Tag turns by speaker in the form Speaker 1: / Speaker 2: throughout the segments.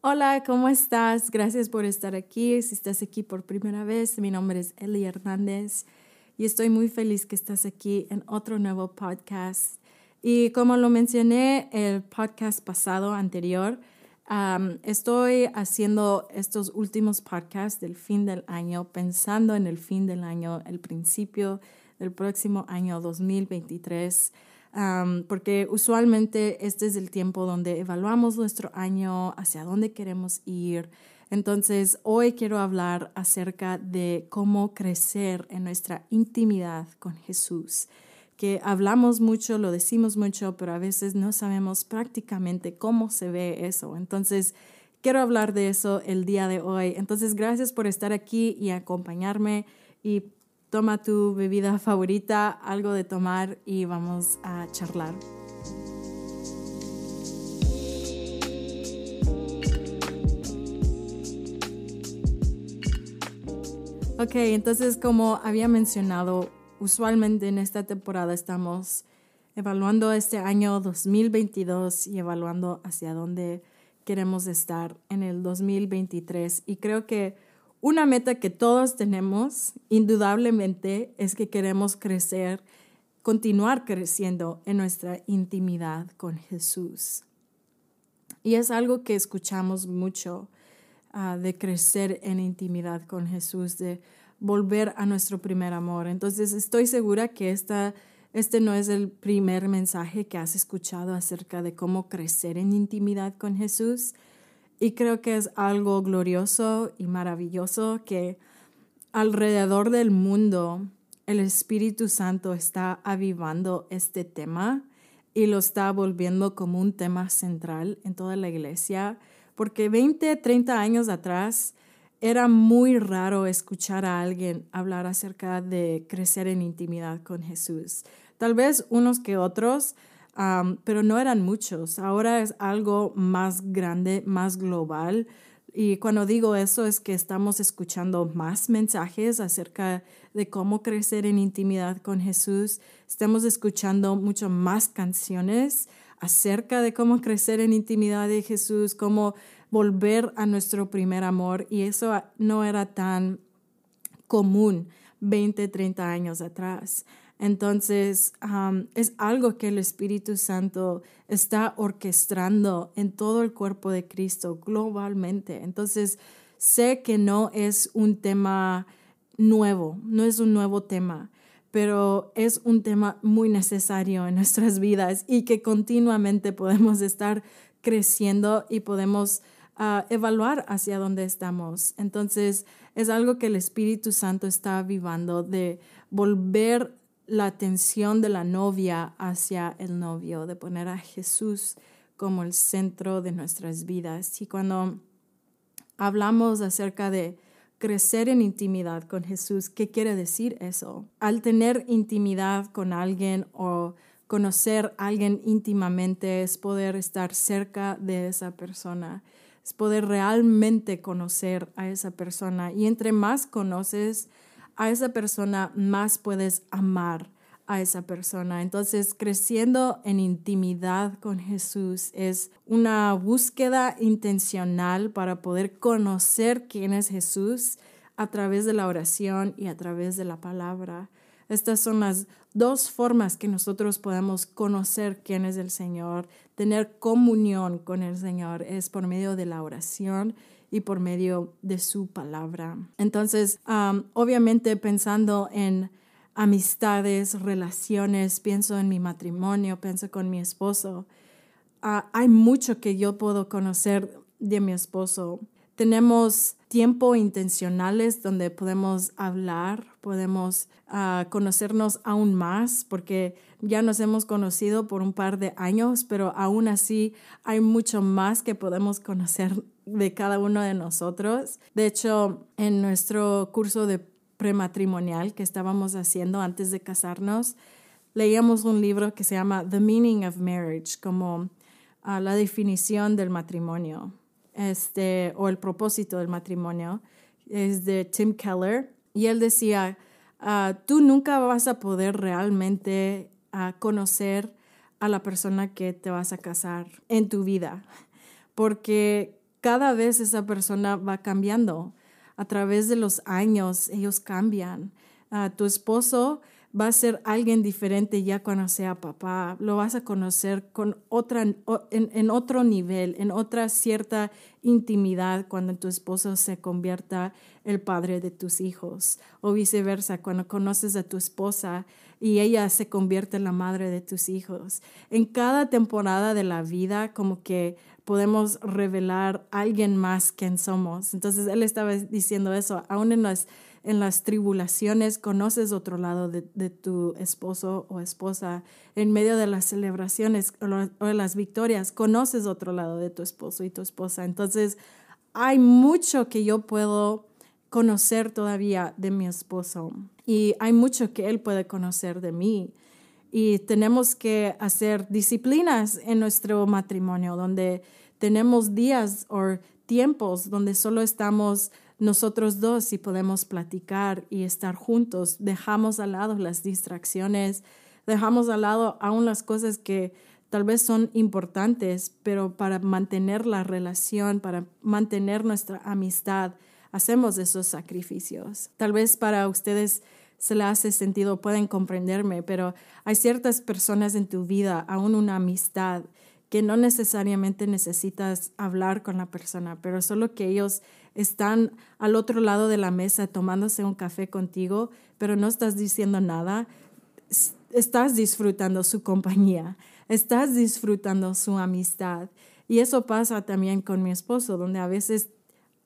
Speaker 1: Hola, ¿cómo estás? Gracias por estar aquí. Si estás aquí por primera vez, mi nombre es Eli Hernández y estoy muy feliz que estás aquí en otro nuevo podcast. Y como lo mencioné el podcast pasado anterior, estoy haciendo estos últimos podcasts del fin del año, pensando en el fin del año, el principio del próximo año 2023 porque usualmente este es el tiempo donde evaluamos nuestro año, hacia dónde queremos ir. Entonces, hoy quiero hablar acerca de cómo crecer en nuestra intimidad con Jesús, que hablamos mucho, lo decimos mucho, pero a veces no sabemos prácticamente cómo se ve eso. Entonces, quiero hablar de eso el día de hoy. Entonces, gracias por estar aquí y acompañarme y toma tu bebida favorita, algo de tomar y vamos a charlar. Ok, entonces como había mencionado, usualmente en esta temporada estamos evaluando este año 2022 y evaluando hacia dónde queremos estar en el 2023. Y creo que una meta que todos tenemos, indudablemente, es que queremos crecer, continuar creciendo en nuestra intimidad con Jesús. Y es algo que escuchamos mucho ah, de crecer en intimidad con Jesús, de volver a nuestro primer amor. Entonces estoy segura que esta, este no es el primer mensaje que has escuchado acerca de cómo crecer en intimidad con Jesús. Y creo que es algo glorioso y maravilloso que alrededor del mundo el Espíritu Santo está avivando este tema y lo está volviendo como un tema central en toda la iglesia, porque 20, 30 años atrás era muy raro escuchar a alguien hablar acerca de crecer en intimidad con Jesús. Tal vez unos que otros, pero no eran muchos. Ahora es algo más grande, más global. Y cuando digo eso es que estamos escuchando más mensajes acerca de cómo crecer en intimidad con Jesús. Estamos escuchando mucho más canciones acerca de cómo crecer en intimidad de Jesús, cómo volver a nuestro primer amor. Y eso no era tan común 20, 30 años atrás. Entonces, es algo que el Espíritu Santo está orquestando en todo el cuerpo de Cristo globalmente. Entonces, sé que no es un tema nuevo, no es un nuevo tema, pero es un tema muy necesario en nuestras vidas y que continuamente podemos estar creciendo y podemos ah, evaluar hacia dónde estamos. Entonces, es algo que el Espíritu Santo está avivando de volver la atención de la novia hacia el novio, de poner a Jesús como el centro de nuestras vidas. Y cuando hablamos acerca de crecer en intimidad con Jesús, ¿qué quiere decir eso? Al tener intimidad con alguien o conocer a alguien íntimamente es poder estar cerca de esa persona, es poder realmente conocer a esa persona. Y entre más conoces, a esa persona, más puedes amar a esa persona. Entonces, creciendo en intimidad con Jesús es una búsqueda intencional para poder conocer quién es Jesús a través de la oración y a través de la palabra. Estas son las dos formas que nosotros podemos conocer quién es el Señor, tener comunión con el Señor, es por medio de la oración y por medio de su palabra. Entonces, obviamente pensando en amistades, relaciones, pienso en mi matrimonio, pienso con mi esposo, ah, hay mucho que yo puedo conocer de mi esposo. Tenemos tiempo intencionales donde podemos hablar, podemos ah, conocernos aún más, porque ya nos hemos conocido por un par de años, pero aún así hay mucho más que podemos conocer de cada uno de nosotros. De hecho, en nuestro curso de prematrimonial que estábamos haciendo antes de casarnos, leíamos un libro que se llama The Meaning of Marriage, como ah, la definición del matrimonio, este, o el propósito del matrimonio. Es de Tim Keller. Y él decía, ah, tú nunca vas a poder realmente ah, conocer a la persona que te vas a casar en tu vida, porque cada vez esa persona va cambiando. A través de los años ellos cambian. Ah, tu esposo va a ser alguien diferente ya cuando sea papá. Lo vas a conocer con otra, en, en, otro nivel, en otra cierta intimidad cuando tu esposo se convierta el padre de tus hijos. O viceversa, cuando conoces a tu esposa y ella se convierte en la madre de tus hijos. En cada temporada de la vida, como que podemos revelar a alguien más quién somos. Entonces él estaba diciendo eso, aún en las en las tribulaciones conoces otro lado de, tu esposo o esposa. En medio de las celebraciones o de las victorias conoces otro lado de tu esposo y tu esposa. Entonces, hay mucho que yo puedo conocer todavía de mi esposo y hay mucho que él puede conocer de mí. Y tenemos que hacer disciplinas en nuestro matrimonio donde tenemos días o tiempos donde solo estamos nosotros dos y podemos platicar y estar juntos. Dejamos al lado las distracciones, dejamos al lado aún las cosas que tal vez son importantes, pero para mantener la relación, para mantener nuestra amistad, hacemos esos sacrificios. Tal vez para ustedes se le hace sentido, pueden comprenderme, pero hay ciertas personas en tu vida, aún una amistad, que no necesariamente necesitas hablar con la persona, pero solo que ellos están al otro lado de la mesa tomándose un café contigo, pero no estás diciendo nada, estás disfrutando su compañía, estás disfrutando su amistad. Y eso pasa también con mi esposo, donde a veces,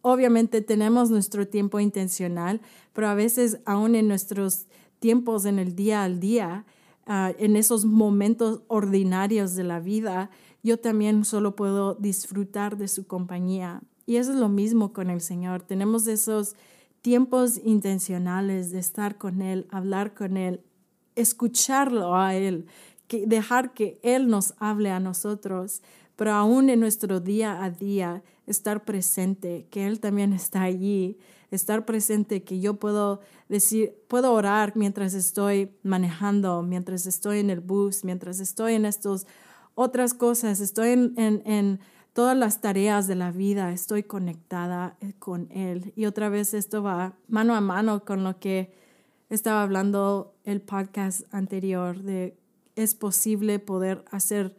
Speaker 1: obviamente tenemos nuestro tiempo intencional, pero a veces aún en nuestros tiempos en el día al día, ah, en esos momentos ordinarios de la vida, yo también solo puedo disfrutar de su compañía. Y eso es lo mismo con el Señor. Tenemos esos tiempos intencionales de estar con Él, hablar con Él, escucharlo a Él, dejar que Él nos hable a nosotros, pero aún en nuestro día a día estar presente, que Él también está allí, estar presente, que yo puedo decir, puedo orar mientras estoy manejando, mientras estoy en el bus, mientras estoy en estas otras cosas, estoy en, en todas las tareas de la vida, estoy conectada eh, con Él. Y otra vez esto va mano a mano con lo que estaba hablando el podcast anterior, de es posible poder hacer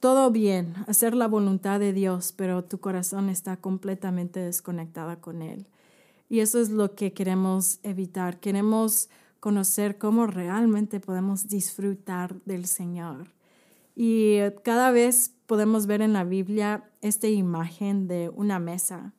Speaker 1: todo bien, hacer la voluntad de Dios, pero tu corazón está completamente desconectada con Él. Y eso es lo que queremos evitar. Queremos conocer cómo realmente podemos disfrutar del Señor. Y cada vez podemos ver en la Biblia esta imagen de una mesa.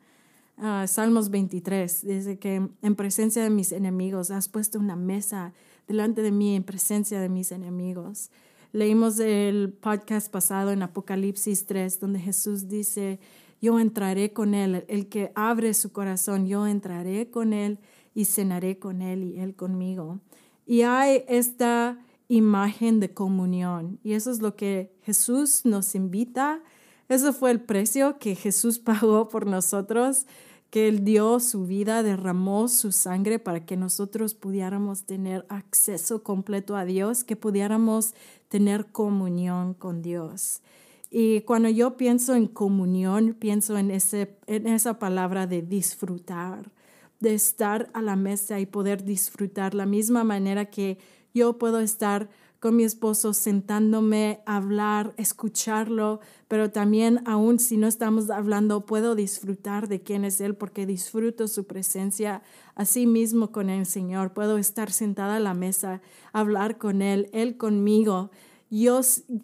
Speaker 1: Ah, Salmos 23 dice que en presencia de mis enemigos has puesto una mesa delante de mí en presencia de mis enemigos. Leímos el podcast pasado en Apocalipsis 3 donde Jesús dice, yo entraré con él, el que abre su corazón, yo entraré con él y cenaré con él y él conmigo. Y hay esta imagen de comunión. Y eso es lo que Jesús nos invita. Eso fue el precio que Jesús pagó por nosotros, que Él dio su vida, derramó su sangre para que nosotros pudiéramos tener acceso completo a Dios, que pudiéramos tener comunión con Dios. Y cuando yo pienso en comunión, pienso en, ese, en esa palabra de disfrutar, de estar a la mesa y poder disfrutar la misma manera que yo puedo estar mi esposo sentándome a hablar, escucharlo, pero también aún si no estamos hablando, puedo disfrutar de quién es Él porque disfruto su presencia así mismo con el Señor. Puedo estar sentada a la mesa, hablar con Él, Él conmigo, yo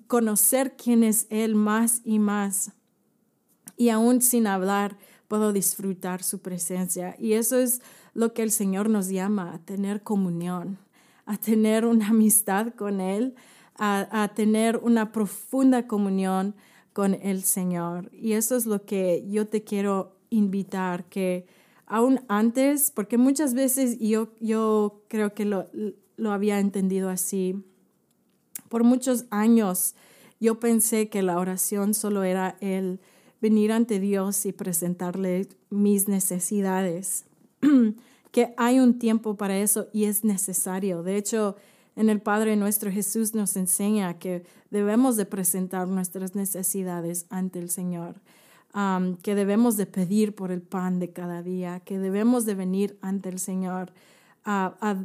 Speaker 1: conocer quién es Él más y más. Y aún sin hablar, puedo disfrutar su presencia. Y eso es lo que el Señor nos llama, a tener comunión a tener una amistad con Él, a, tener una profunda comunión con el Señor. Y eso es lo que yo te quiero invitar, que aún antes, porque muchas veces yo, yo creo que lo, lo había entendido así, por muchos años yo pensé que la oración solo era el venir ante Dios y presentarle mis necesidades. que hay un tiempo para eso y es necesario. De hecho, en el Padre nuestro Jesús nos enseña que debemos de presentar nuestras necesidades ante el Señor. que debemos de pedir por el pan de cada día, que debemos de venir ante el Señor a,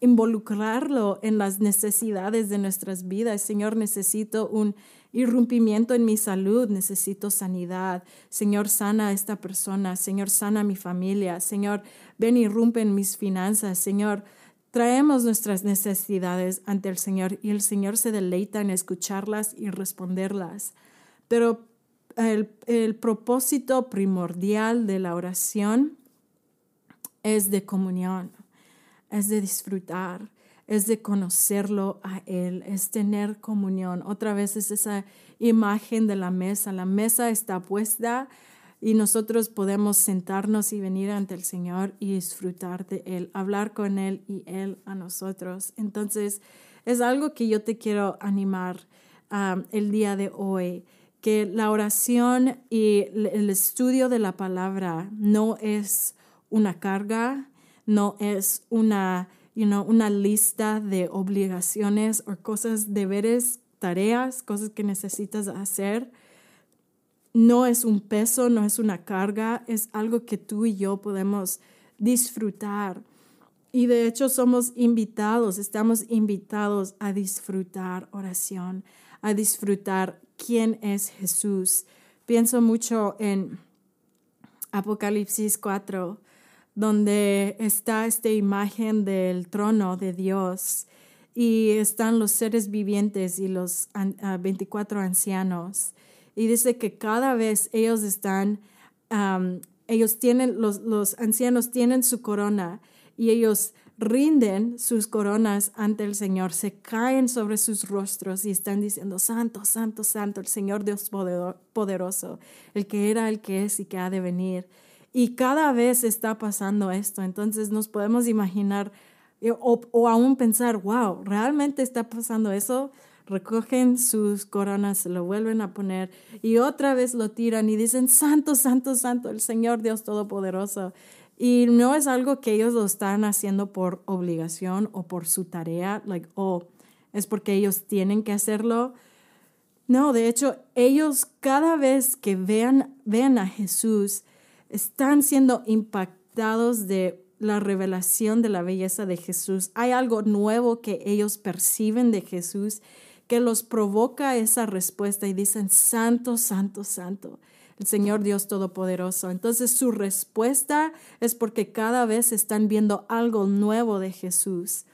Speaker 1: involucrarlo en las necesidades de nuestras vidas. Señor, necesito un irrumpimiento en mi salud, necesito sanidad. Señor, sana a esta persona. Señor, sana a mi familia. Señor, ven irrumpe en mis finanzas. Señor, traemos nuestras necesidades ante el Señor y el Señor se deleita en escucharlas y responderlas. Pero el propósito primordial de la oración es de comunión, es de disfrutar, es de conocerlo a Él, es tener comunión. Otra vez es esa imagen de la mesa. La mesa está puesta y nosotros podemos sentarnos y venir ante el Señor y disfrutar de Él, hablar con Él y Él a nosotros. Entonces, es algo que yo te quiero animar um, el día de hoy que la oración y el estudio de la palabra no es una carga, no es una, you know, una lista de obligaciones o cosas, deberes, tareas, cosas que necesitas hacer. No es un peso, no es una carga, es algo que tú y yo podemos disfrutar. Y de hecho somos invitados, estamos invitados a disfrutar oración, a disfrutar quién es Jesús. Pienso mucho en Apocalipsis 4, donde está esta imagen del trono de Dios y están los seres vivientes y los 24 ancianos. Y dice que cada vez ellos están, ellos tienen, los, los ancianos tienen su corona y ellos rinden sus coronas ante el Señor, se caen sobre sus rostros y están diciendo, Santo, Santo, Santo, el Señor Dios poderoso, el que era, el que es y que ha de venir. Y cada vez está pasando esto, entonces nos podemos imaginar eh, o, o aún pensar, wow, ¿realmente está pasando eso? recogen sus coronas, lo vuelven a poner y otra vez lo tiran y dicen, Santo, Santo, Santo, el Señor Dios Todopoderoso. Y no es algo que ellos lo están haciendo por obligación o por su tarea, like, oh, es porque ellos tienen que hacerlo. No, de hecho, ellos cada vez que vean, vean a Jesús, están siendo impactados de la revelación de la belleza de Jesús. Hay algo nuevo que ellos perciben de Jesús que los provoca esa respuesta y dicen, Santo, Santo, Santo el Señor Dios Todopoderoso. Entonces su respuesta es porque cada vez están viendo algo nuevo de Jesús.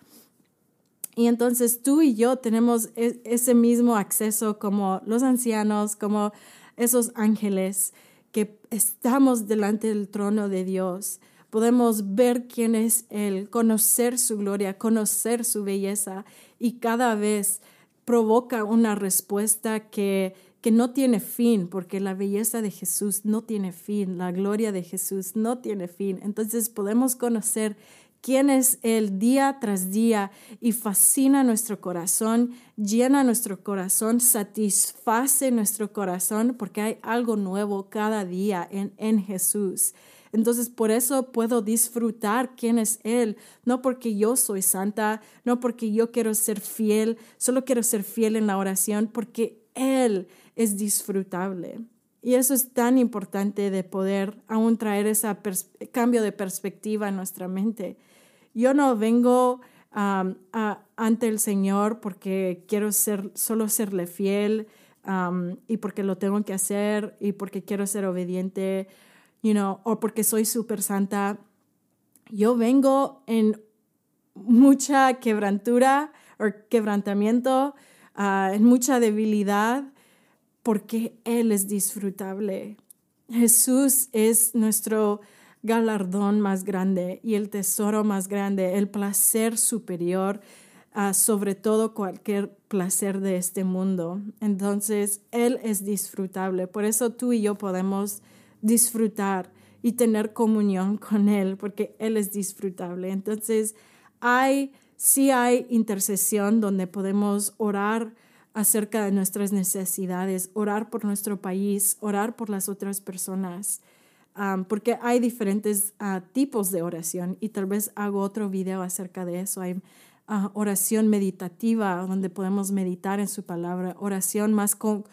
Speaker 1: Y entonces tú y yo tenemos e-, ese mismo acceso como los ancianos, como esos ángeles que estamos delante del trono de Dios. Podemos ver quién es Él, conocer su gloria, conocer su belleza y cada vez provoca una respuesta que que no tiene fin, porque la belleza de Jesús no tiene fin, la gloria de Jesús no tiene fin. Entonces podemos conocer quién es Él día tras día y fascina nuestro corazón, llena nuestro corazón, satisface nuestro corazón, porque hay algo nuevo cada día en, en Jesús. Entonces, por eso puedo disfrutar quién es Él, no porque yo soy santa, no porque yo quiero ser fiel, solo quiero ser fiel en la oración, porque Él es disfrutable. Y eso es tan importante de poder aún traer ese cambio de perspectiva en nuestra mente. Yo no vengo ante el Señor porque quiero ser, solo serle fiel y porque lo tengo que hacer y porque quiero ser obediente, you know, o porque soy súper santa. Yo vengo en mucha quebrantura o quebrantamiento, ah, en mucha debilidad porque Él es disfrutable. Jesús es nuestro galardón más grande y el tesoro más grande, el placer superior a sobre todo cualquier placer de este mundo. Entonces, Él es disfrutable. Por eso tú y yo podemos disfrutar y tener comunión con Él, porque Él es disfrutable. Entonces, hay, sí hay intercesión donde podemos orar acerca de nuestras necesidades, orar por nuestro país, orar por las otras personas, porque hay diferentes ah, tipos de oración y tal vez hago otro video acerca de eso. Hay ah, oración meditativa donde podemos meditar en su palabra, oración más con,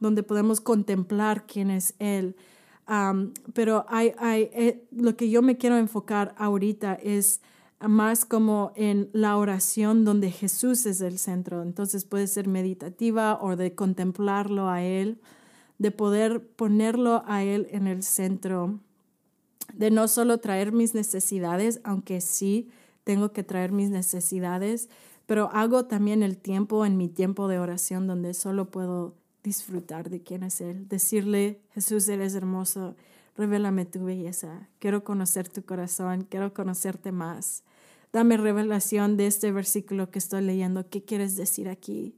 Speaker 1: donde podemos contemplar quién es Él. pero eh, lo que yo me quiero enfocar ahorita es más como en la oración donde Jesús es el centro. Entonces puede ser meditativa o de contemplarlo a Él, de poder ponerlo a Él en el centro, de no solo traer mis necesidades, aunque sí tengo que traer mis necesidades, pero hago también el tiempo en mi tiempo de oración donde solo puedo disfrutar de quién es Él, decirle, Jesús, eres hermoso, revélame tu belleza, quiero conocer tu corazón, quiero conocerte más. Dame revelación de este versículo que estoy leyendo, ¿qué quieres decir aquí?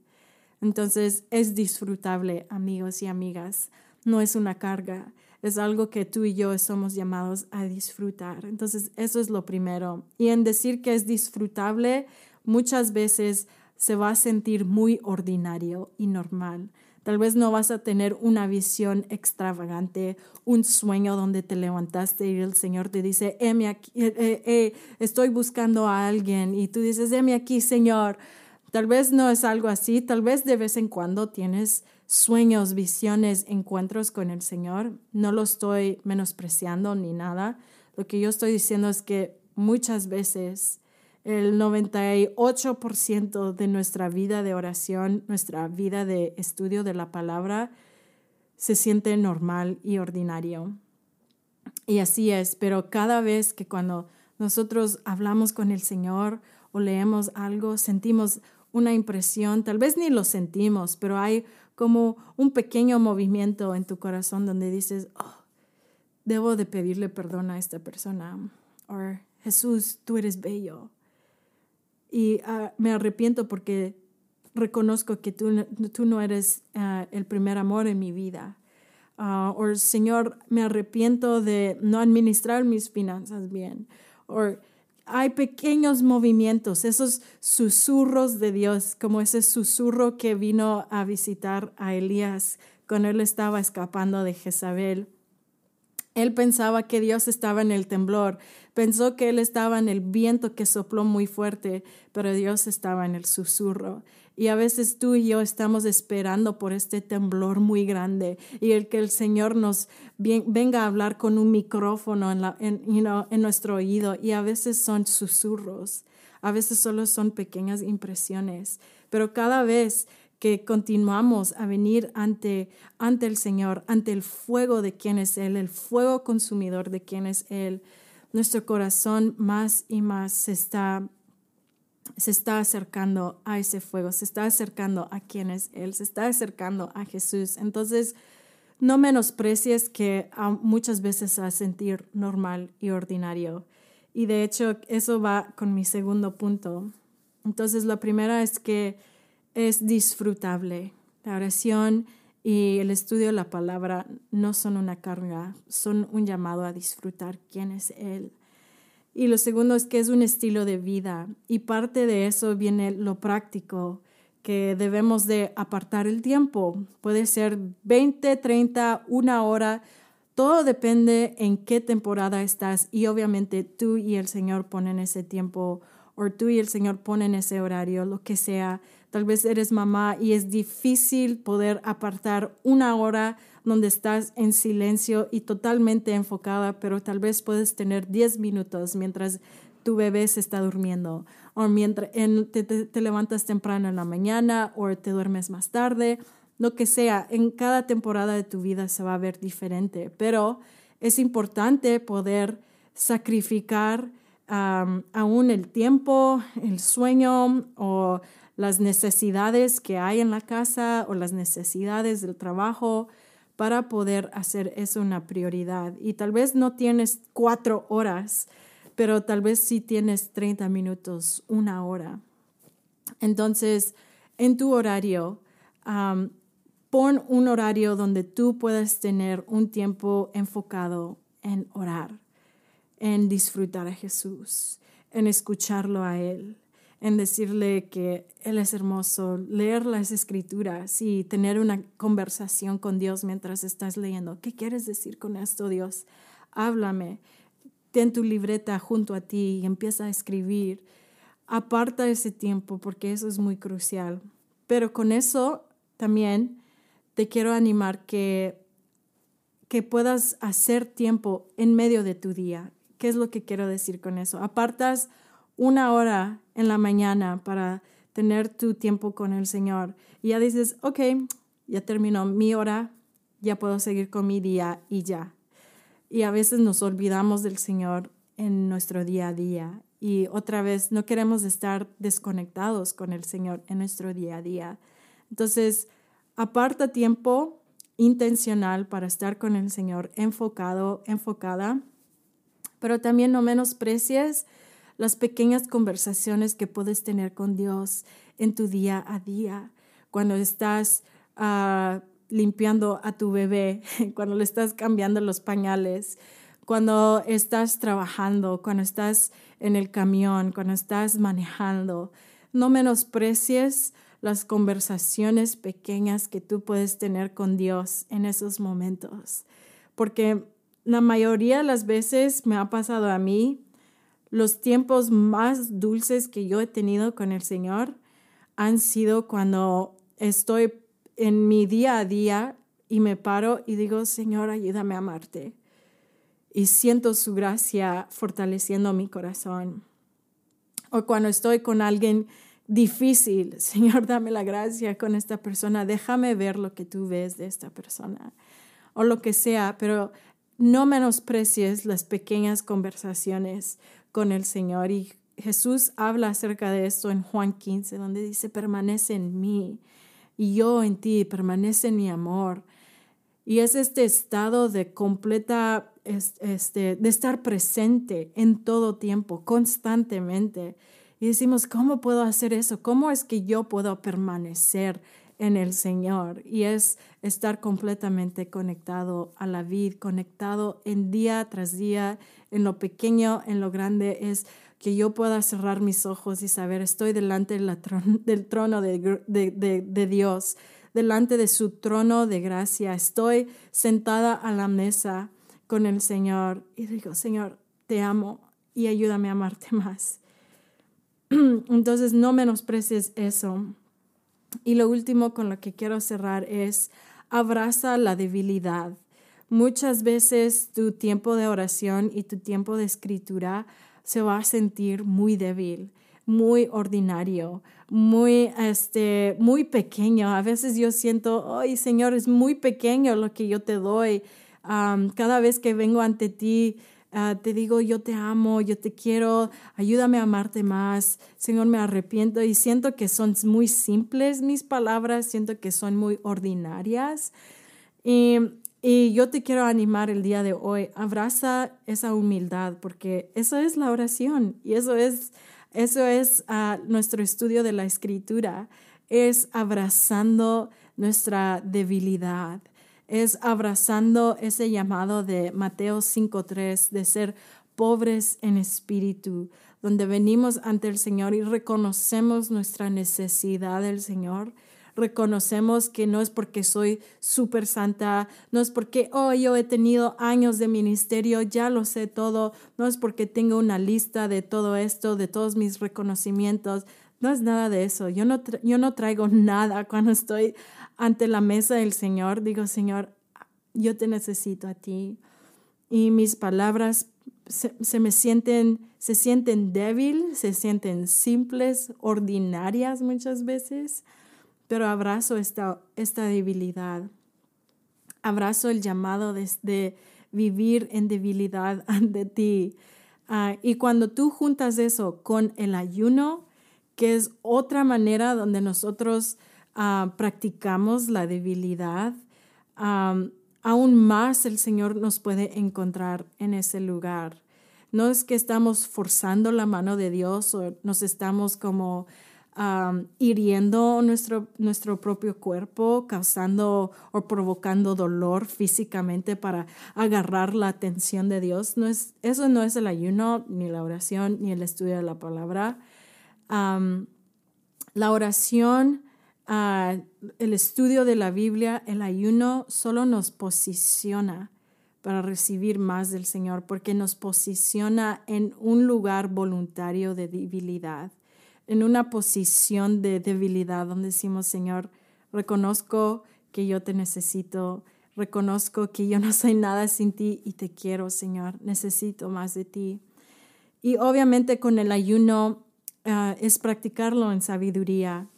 Speaker 1: Entonces es disfrutable, amigos y amigas, no es una carga, es algo que tú y yo somos llamados a disfrutar. Entonces eso es lo primero. Y en decir que es disfrutable, muchas veces se va a sentir muy ordinario y normal. Tal vez no vas a tener una visión extravagante, un sueño donde te levantaste y el Señor te dice, aquí, eh, eh, eh, estoy buscando a alguien y tú dices, heme aquí, Señor. Tal vez no es algo así, tal vez de vez en cuando tienes sueños, visiones, encuentros con el Señor. No lo estoy menospreciando ni nada. Lo que yo estoy diciendo es que muchas veces el 98% de nuestra vida de oración, nuestra vida de estudio de la palabra, se siente normal y ordinario. Y así es, pero cada vez que cuando nosotros hablamos con el Señor o leemos algo, sentimos una impresión, tal vez ni lo sentimos, pero hay como un pequeño movimiento en tu corazón donde dices, oh, debo de pedirle perdón a esta persona. O Jesús, tú eres bello y ah, me arrepiento porque reconozco que tú, tú no eres ah, el primer amor en mi vida. Uh, o Señor, me arrepiento de no administrar mis finanzas bien. O hay pequeños movimientos, esos susurros de Dios, como ese susurro que vino a visitar a Elías cuando él estaba escapando de Jezabel. Él pensaba que Dios estaba en el temblor, pensó que Él estaba en el viento que sopló muy fuerte, pero Dios estaba en el susurro. Y a veces tú y yo estamos esperando por este temblor muy grande y el que el Señor nos venga a hablar con un micrófono en, nuestro oído y a veces son susurros, a veces solo son pequeñas impresiones, pero cada vez que continuamos a venir ante, ante el Señor, ante el fuego de quien es Él, el fuego consumidor de quien es Él, nuestro corazón más y más se está, se está acercando a ese fuego, se está acercando a quien es Él, se está acercando a Jesús. Entonces, no menosprecies que muchas veces a sentir normal y ordinario. Y de hecho, eso va con mi segundo punto. Entonces, la primera es que es disfrutable. La oración y el estudio de la palabra no son una carga, son un llamado a disfrutar quién es Él. Y lo segundo es que es un estilo de vida y parte de eso viene lo práctico, que debemos de apartar el tiempo. Puede ser 20, 30, una hora, todo depende en qué temporada estás y obviamente tú y el Señor ponen ese tiempo o tú y el Señor ponen ese horario, lo que sea Tal vez eres mamá y es difícil poder apartar una hora donde estás en silencio y totalmente enfocada, pero tal vez puedes tener 10 minutos mientras tu bebé se está durmiendo o mientras te, levantas temprano en la mañana o te duermes más tarde, lo que sea. En cada temporada de tu vida se va a ver diferente, pero es importante poder sacrificar aún el tiempo, el sueño o las necesidades que hay en la casa o las necesidades del trabajo para poder hacer eso una prioridad. Y tal vez no tienes cuatro horas, pero tal vez sí tienes 30 minutos, una hora. Entonces, en tu horario, pon un horario donde tú puedas tener un tiempo enfocado en orar, en disfrutar a Jesús, en escucharlo a Él, en decirle que Él es hermoso, leer las escrituras y tener una conversación con Dios mientras estás leyendo. ¿Qué quieres decir con esto, Dios? Háblame. Ten tu libreta junto a ti y empieza a escribir. Aparta ese tiempo porque eso es muy crucial. Pero con eso también te quiero animar que, que puedas hacer tiempo en medio de tu día. ¿Qué es lo que quiero decir con eso? Apartas una hora en la mañana para tener tu tiempo con el Señor. Y ya dices, ok, ya terminó mi hora, ya puedo seguir con mi día y ya. Y a veces nos olvidamos del Señor en nuestro día a día. Y otra vez, no queremos estar desconectados con el Señor en nuestro día a día. Entonces, aparta tiempo intencional para estar con el Señor enfocado, enfocada, pero también no menosprecies las pequeñas conversaciones que puedes tener con Dios en tu día a día, cuando estás uh, limpiando a tu bebé, cuando le estás cambiando los pañales, cuando estás trabajando, cuando estás en el camión, cuando estás manejando. No menosprecies las conversaciones pequeñas que tú puedes tener con Dios en esos momentos, porque la mayoría de las veces me ha pasado a mí, los tiempos más dulces que yo he tenido con el Señor han sido cuando estoy en mi día a día y me paro y digo, Señor, ayúdame a amarte. Y siento su gracia fortaleciendo mi corazón. O cuando estoy con alguien difícil, Señor, dame la gracia con esta persona, déjame ver lo que tú ves de esta persona. O lo que sea, pero no menosprecies las pequeñas conversaciones con el Señor. Y Jesús habla acerca de esto en Juan 15, donde dice, permanece en mí y yo en ti, permanece mi amor. Y es este estado de completa, este, de estar presente en todo tiempo, constantemente. Y decimos, ¿cómo puedo hacer eso? ¿Cómo es que yo puedo permanecer en el Señor? Y es estar completamente conectado a la vida, conectado en día tras día, en lo pequeño, en lo grande, es que yo pueda cerrar mis ojos y saber, estoy delante del trono de, Dios, delante de su trono de gracia, estoy sentada a la mesa con el Señor y digo, Señor, te amo y ayúdame a amarte más. Entonces, no menosprecies eso. Y lo último con lo que quiero cerrar es, abraza la debilidad. Muchas veces tu tiempo de oración y tu tiempo de escritura se va a sentir muy débil, muy ordinario, muy, este, muy pequeño. A veces yo siento, ay Señor, es muy pequeño lo que yo te doy. cada vez que vengo ante ti, ah, te digo, yo te amo, yo te quiero, ayúdame a amarte más. Señor, me arrepiento y siento que son muy simples mis palabras, siento que son muy ordinarias. Y y yo te quiero animar el día de hoy, abraza esa humildad, porque eso es la oración y eso es, eso es ah, nuestro estudio de la escritura, es abrazando nuestra debilidad, es abrazando ese llamado de Mateo 5.3 de ser pobres en espíritu, donde venimos ante el Señor y reconocemos nuestra necesidad del Señor reconocemos que no es porque soy súper santa, no es porque, oh, yo he tenido años de ministerio, ya lo sé todo, no es porque tengo una lista de todo esto, de todos mis reconocimientos, no es nada de eso. Yo no, yo no traigo nada cuando estoy ante la mesa del Señor. Digo, Señor, yo te necesito a ti. Y mis palabras se, se me sienten, se sienten débil, se sienten simples, ordinarias muchas veces pero abrazo esta, esta debilidad. Abrazo el llamado de, vivir en debilidad ante ti. Ah, y cuando tú juntas eso con el ayuno, que es otra manera donde nosotros ah, practicamos la debilidad, aún más el Señor nos puede encontrar en ese lugar. No es que estamos forzando la mano de Dios o nos estamos como hiriendo nuestro, nuestro propio cuerpo, causando o provocando dolor físicamente para agarrar la atención de Dios. No es, eso no es el ayuno, ni la oración, ni el estudio de la palabra. la oración, ah, el estudio de la Biblia, el ayuno solo nos posiciona para recibir más del Señor, porque nos posiciona en un lugar voluntario de debilidad en una posición de debilidad donde decimos, Señor, reconozco que yo te necesito. Reconozco que yo no soy nada sin ti y te quiero, Señor. Necesito más de ti. Y obviamente con el ayuno ah, es practicarlo en sabiduría.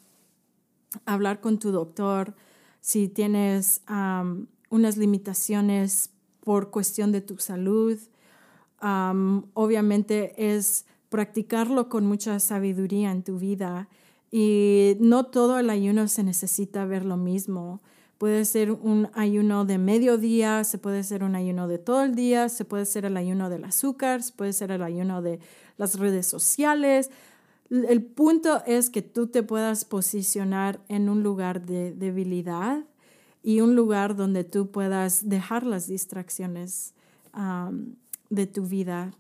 Speaker 1: Hablar con tu doctor si tienes unas limitaciones por cuestión de tu salud. obviamente es practicarlo con mucha sabiduría en tu vida y no todo el ayuno se necesita ver lo mismo. Puede ser un ayuno de mediodía, se puede ser un ayuno de todo el día, se puede ser el ayuno del azúcar, se puede ser el ayuno de las redes sociales. El punto es que tú te puedas posicionar en un lugar de debilidad y un lugar donde tú puedas dejar las distracciones de tu vida,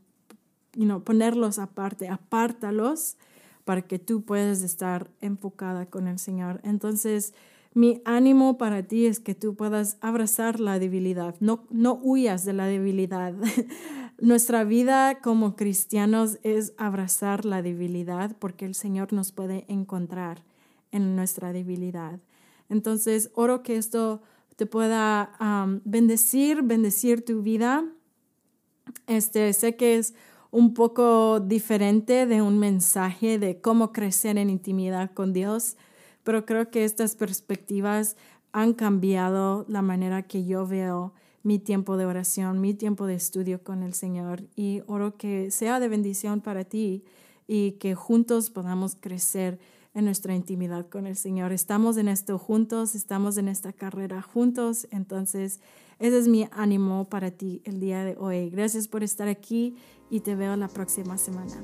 Speaker 1: you ponerlos aparte, apártalos para que tú puedas estar enfocada con el Señor. Entonces, mi ánimo para ti es que tú puedas abrazar la debilidad, no, no huyas de la debilidad. Nuestra vida como cristianos es abrazar la debilidad porque el Señor nos puede encontrar en nuestra debilidad. Entonces, oro que esto te pueda bendecir, bendecir tu vida. Este, sé que es un poco diferente de un mensaje de cómo crecer en intimidad con Dios, pero creo que estas perspectivas han cambiado la manera que yo veo mi tiempo de oración, mi tiempo de estudio con el Señor y oro que sea de bendición para ti y que juntos podamos crecer en nuestra intimidad con el Señor. Estamos en esto juntos, estamos en esta carrera juntos, entonces ese es mi ánimo para ti el día de hoy. Gracias por estar aquí y te veo la próxima semana.